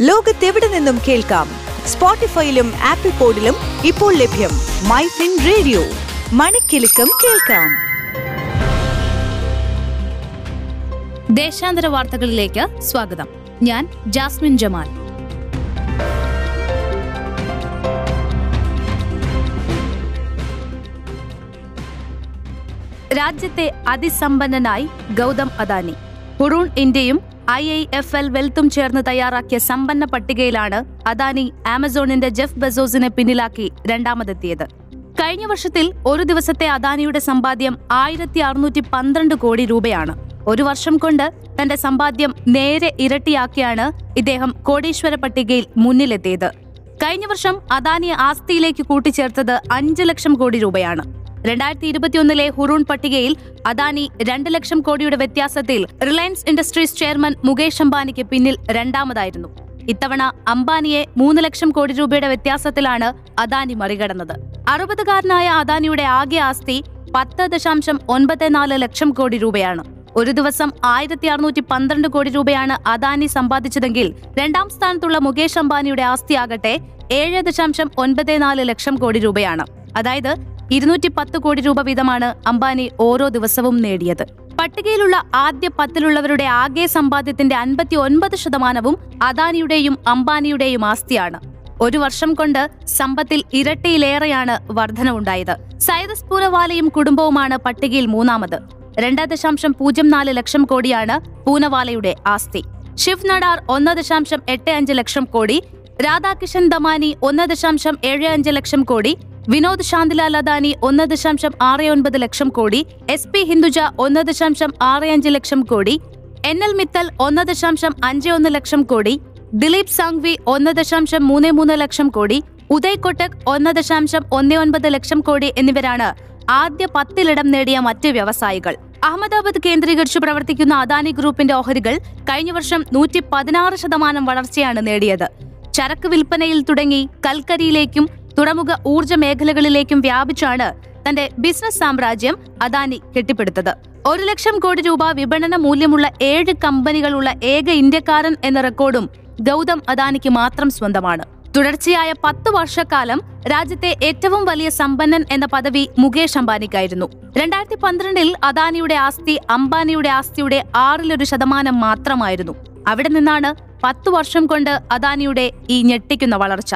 ലോകത്തെവിടെ നിന്നും കേൾക്കാം? സ്പോട്ടിഫൈയിലും ആപ്പിൾ പോഡിലും ഇപ്പോൾ ലഭ്യം മൈ ഫിൻ റേഡിയോ. മണിക്കെലക്കം കേൾക്കാം. ദേശാന്തര വാർത്തകളിലേക്ക് സ്വാഗതം. ഞാൻ ജാസ്മിൻ ജമാൽ. രാജ്യത്തെ അതിസമ്പന്നനായി ഗൗതം അദാനി. ഹുറൂൺ ഇന്ത്യയും ഐ ഐ എഫ് എൽ വെൽത്തും ചേർന്ന് തയ്യാറാക്കിയ സമ്പന്ന പട്ടികയിലാണ് അദാനി ആമസോണിന്റെ ജെഫ് ബെസോസിനെ പിന്നിലാക്കി രണ്ടാമതെത്തിയത്. കഴിഞ്ഞ വർഷത്തിൽ ഒരു ദിവസത്തെ അദാനിയുടെ സമ്പാദ്യം ആയിരത്തി അറുന്നൂറ്റി പന്ത്രണ്ട് കോടി രൂപയാണ്. ഒരു വർഷം കൊണ്ട് തന്റെ സമ്പാദ്യം നേരെ ഇരട്ടിയാക്കിയാണ് ഇദ്ദേഹം കോടീശ്വര പട്ടികയിൽ മുന്നിലെത്തിയത്. കഴിഞ്ഞ വർഷം അദാനി ആസ്തിയിലേക്ക് കൂട്ടിച്ചേർത്തത് അഞ്ച് ലക്ഷം കോടി രൂപയാണ്. രണ്ടായിരത്തി ഇരുപത്തിയൊന്നിലെ ഹുറൂൺ പട്ടികയിൽ അദാനി രണ്ട് ലക്ഷം കോടിയുടെ വ്യത്യാസത്തിൽ റിലയൻസ് ഇൻഡസ്ട്രീസ് ചെയർമാൻ മുകേഷ് അംബാനിക്ക് പിന്നിൽ രണ്ടാമതായിരുന്നു. ഇത്തവണ അംബാനിയെ മൂന്ന് ലക്ഷം കോടി രൂപയുടെ വ്യത്യാസത്തിലാണ് അദാനി മറികടന്നത്. അറുപതുകാരനായ അദാനിയുടെ ആകെ ആസ്തി പത്ത് ദശാംശം ഒൻപത് നാല് ലക്ഷം കോടി രൂപയാണ്. ഒരു ദിവസം ആയിരത്തി അറുന്നൂറ്റി പന്ത്രണ്ട് കോടി രൂപയാണ് അദാനി സമ്പാദിച്ചതെങ്കിൽ രണ്ടാം സ്ഥാനത്തുള്ള മുകേഷ് അംബാനിയുടെ ആസ്തിയാകട്ടെ ഏഴ് ദശാംശം ഒൻപത് നാല് ലക്ഷം കോടി രൂപയാണ്. അതായത് ഇരുന്നൂറ്റി പത്ത് കോടി രൂപ വീതമാണ് അംബാനി ഓരോ ദിവസവും നേടിയത്. പട്ടികയിലുള്ള ആദ്യ പത്തിലുള്ളവരുടെ ആകെ സമ്പാദ്യത്തിന്റെ അൻപത്തി ഒൻപത് ശതമാനവും അദാനിയുടെയും അംബാനിയുടെയും ആസ്തിയാണ്. ഒരു വർഷം കൊണ്ട് സമ്പത്തിൽ ഇരട്ടിയിലേറെയാണ് വർധനവുണ്ടായത്. സൈദസ് പൂനവാലയും കുടുംബവുമാണ് പട്ടികയിൽ മൂന്നാമത്. രണ്ട് ദശാംശം പൂജ്യം നാല് ലക്ഷം കോടിയാണ് പൂനവാലയുടെ ആസ്തി. ഷിഫ് നടാർ ഒന്ന് ദശാംശം എട്ട് അഞ്ച് ലക്ഷം കോടി രാധാകിഷൻ ദമാനി ഒന്ന് ദശാംശം ഏഴ് അഞ്ച് ലക്ഷം കോടി വിനോദ് ശാന്തിലാൽ അദാനി ഒന്ന് ദശാംശം ആറ് ഒൻപത് ലക്ഷം കോടി എസ് പി ഹിന്ദുജ ഒന്ന് ദശാംശം ആറ് അഞ്ച് ലക്ഷം കോടി എൻ എൽ മിത്തൽ ഒന്ന് ദശാംശം അഞ്ച് ഒന്ന് ലക്ഷം കോടി ദിലീപ് സാങ്വി ഒന്ന് ദശാംശം മൂന്ന് മൂന്ന് ലക്ഷം കോടി ഉദയ് കൊട്ടക് ഒന്ന് ദശാംശം ഒന്ന് ഒൻപത് ലക്ഷം കോടി എന്നിവരാണ് ആദ്യ പത്തിലിടം നേടിയ മറ്റ് വ്യവസായികൾ. അഹമ്മദാബാദ് കേന്ദ്രീകരിച്ചു പ്രവർത്തിക്കുന്ന അദാനി ഗ്രൂപ്പിന്റെ ഓഹരികൾ കഴിഞ്ഞ വർഷം നൂറ്റി പതിനാറ് ശതമാനം വളർച്ചയാണ് നേടിയത്. ചരക്ക് വിൽപ്പനയിൽ തുടങ്ങി കൽക്കരിയിലേക്കും തുറമുഖ ഊർജ മേഖലകളിലേക്കും വ്യാപിച്ചാണ് തന്റെ ബിസിനസ് സാമ്രാജ്യം അദാനി കെട്ടിപ്പടുത്തത്. ഒരു ലക്ഷം കോടി രൂപ വിപണന മൂല്യമുള്ള ഏഴ് കമ്പനികളുള്ള ഏക ഇന്ത്യക്കാരൻ എന്ന റെക്കോർഡും ഗൗതം അദാനിക്ക് മാത്രം സ്വന്തമാണ്. തുടർച്ചയായ പത്ത് വർഷക്കാലം രാജ്യത്തെ ഏറ്റവും വലിയ സമ്പന്നൻ എന്ന പദവി മുകേഷ് അംബാനിക്കായിരുന്നു. രണ്ടായിരത്തി പന്ത്രണ്ടിൽ അദാനിയുടെ ആസ്തി അംബാനിയുടെ ആസ്തിയുടെ ആറിലൊരു ശതമാനം മാത്രമായിരുന്നു. അവിടെ നിന്നാണ് പത്തു വർഷം കൊണ്ട് അദാനിയുടെ ഈ ഞെട്ടിക്കുന്ന വളർച്ച.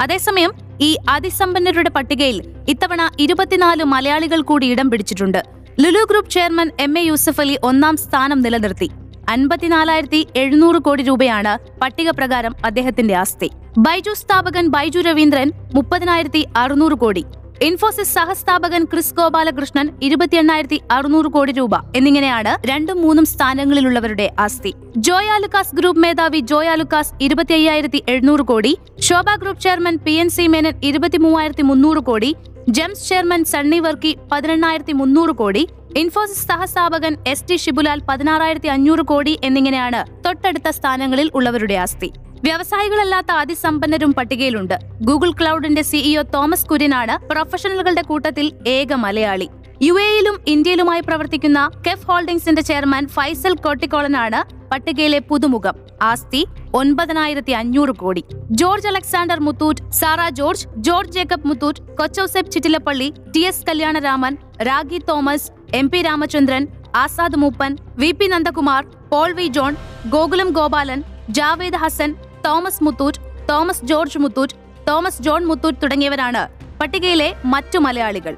അതേസമയം ഈ അതിസമ്പന്നരുടെ പട്ടികയിൽ ഇത്തവണ ഇരുപത്തിനാല് മലയാളികൾ കൂടി ഇടം പിടിച്ചിട്ടുണ്ട്. Lulu group chairman M A Yusuff Ali ഒന്നാം സ്ഥാനം നിലനിർത്തി. അൻപത്തിനാലായിരത്തി എഴുന്നൂറ് കോടി രൂപയാണ് പട്ടിക പ്രകാരം അദ്ദേഹത്തിന്റെ ആസ്തി. ബൈജു സ്ഥാപകൻ ബൈജു രവീന്ദ്രൻ മുപ്പതിനായിരത്തി അറുന്നൂറ് കോടി. ഇൻഫോസിസ് സഹസ്ഥാപകൻ ക്രിസ് ഗോപാലകൃഷ്ണൻ ഇരുപത്തി എണ്ണായിരത്തി അറുന്നൂറ് കോടി രൂപ എന്നിങ്ങനെയാണ് രണ്ടും മൂന്നും സ്ഥാനങ്ങളിലുള്ളവരുടെ ആസ്തി. ജോയാലുക്കാസ് ഗ്രൂപ്പ് മേധാവി ജോയാലുക്കാസ് ഇരുപത്തി അയ്യായിരത്തി എഴുന്നൂറ് crore Sobha group chairman P N C Menon ഇരുപത്തി മൂവായിരത്തി മുന്നൂറ് കോടി ജെംസ് ചെയർമാൻ സണ്ണി വർക്കി പതിനെണ്ണായിരത്തി മുന്നൂറ് കോടി ഇൻഫോസിസ് സഹസ്ഥാപകൻ എസ് ടി ഷിബുലാൽ പതിനാറായിരത്തി അഞ്ഞൂറ് കോടി എന്നിങ്ങനെയാണ് തൊട്ടടുത്ത സ്ഥാനങ്ങളിൽ ഉള്ളവരുടെ ആസ്തി. വ്യവസായികളല്ലാത്ത അതിസമ്പന്നരും പട്ടികയിലുണ്ട്. ഗൂഗിൾ ക്ലൗഡിന്റെ സിഇഒ തോമസ് കുര്യനാണ് പ്രൊഫഷണലുകളുടെ കൂട്ടത്തിൽ ഏക മലയാളി. യു എയിലും ഇന്ത്യയിലുമായി പ്രവർത്തിക്കുന്ന കെഫ് ഹോൾഡിംഗ്സിന്റെ ചെയർമാൻ ഫൈസൽ കോട്ടിക്കോളനാണ് പട്ടികയിലെ പുതുമുഖം. ആസ്തി ഒൻപതിനായിരത്തി അഞ്ഞൂറ് crore. George Alexander Muthoot Sara George George Jacob Muthoot Kochouseph Chittilappilly T S Kalyanaraman ragi Thomas M P Ramachandran Azad Moopen V P Nandakumar Paul V John Gokulam Gopalan Javed Hasan Thomas Muthoot Thomas George Muthoot Thomas John Muthoot തുടങ്ങിയവരാണ് പട്ടികയിലെ മറ്റു മലയാളികൾ.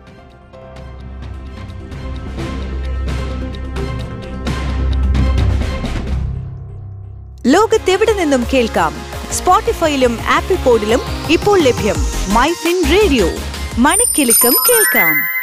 ലോകത്തെവിടെ നിന്നും കേൾക്കാം? സ്പോട്ടിഫൈയിലും apple പോഡിലും ഇപ്പോൾ ലഭ്യം my fin radio. മണിക്കെലക്കം കേൾക്കാം.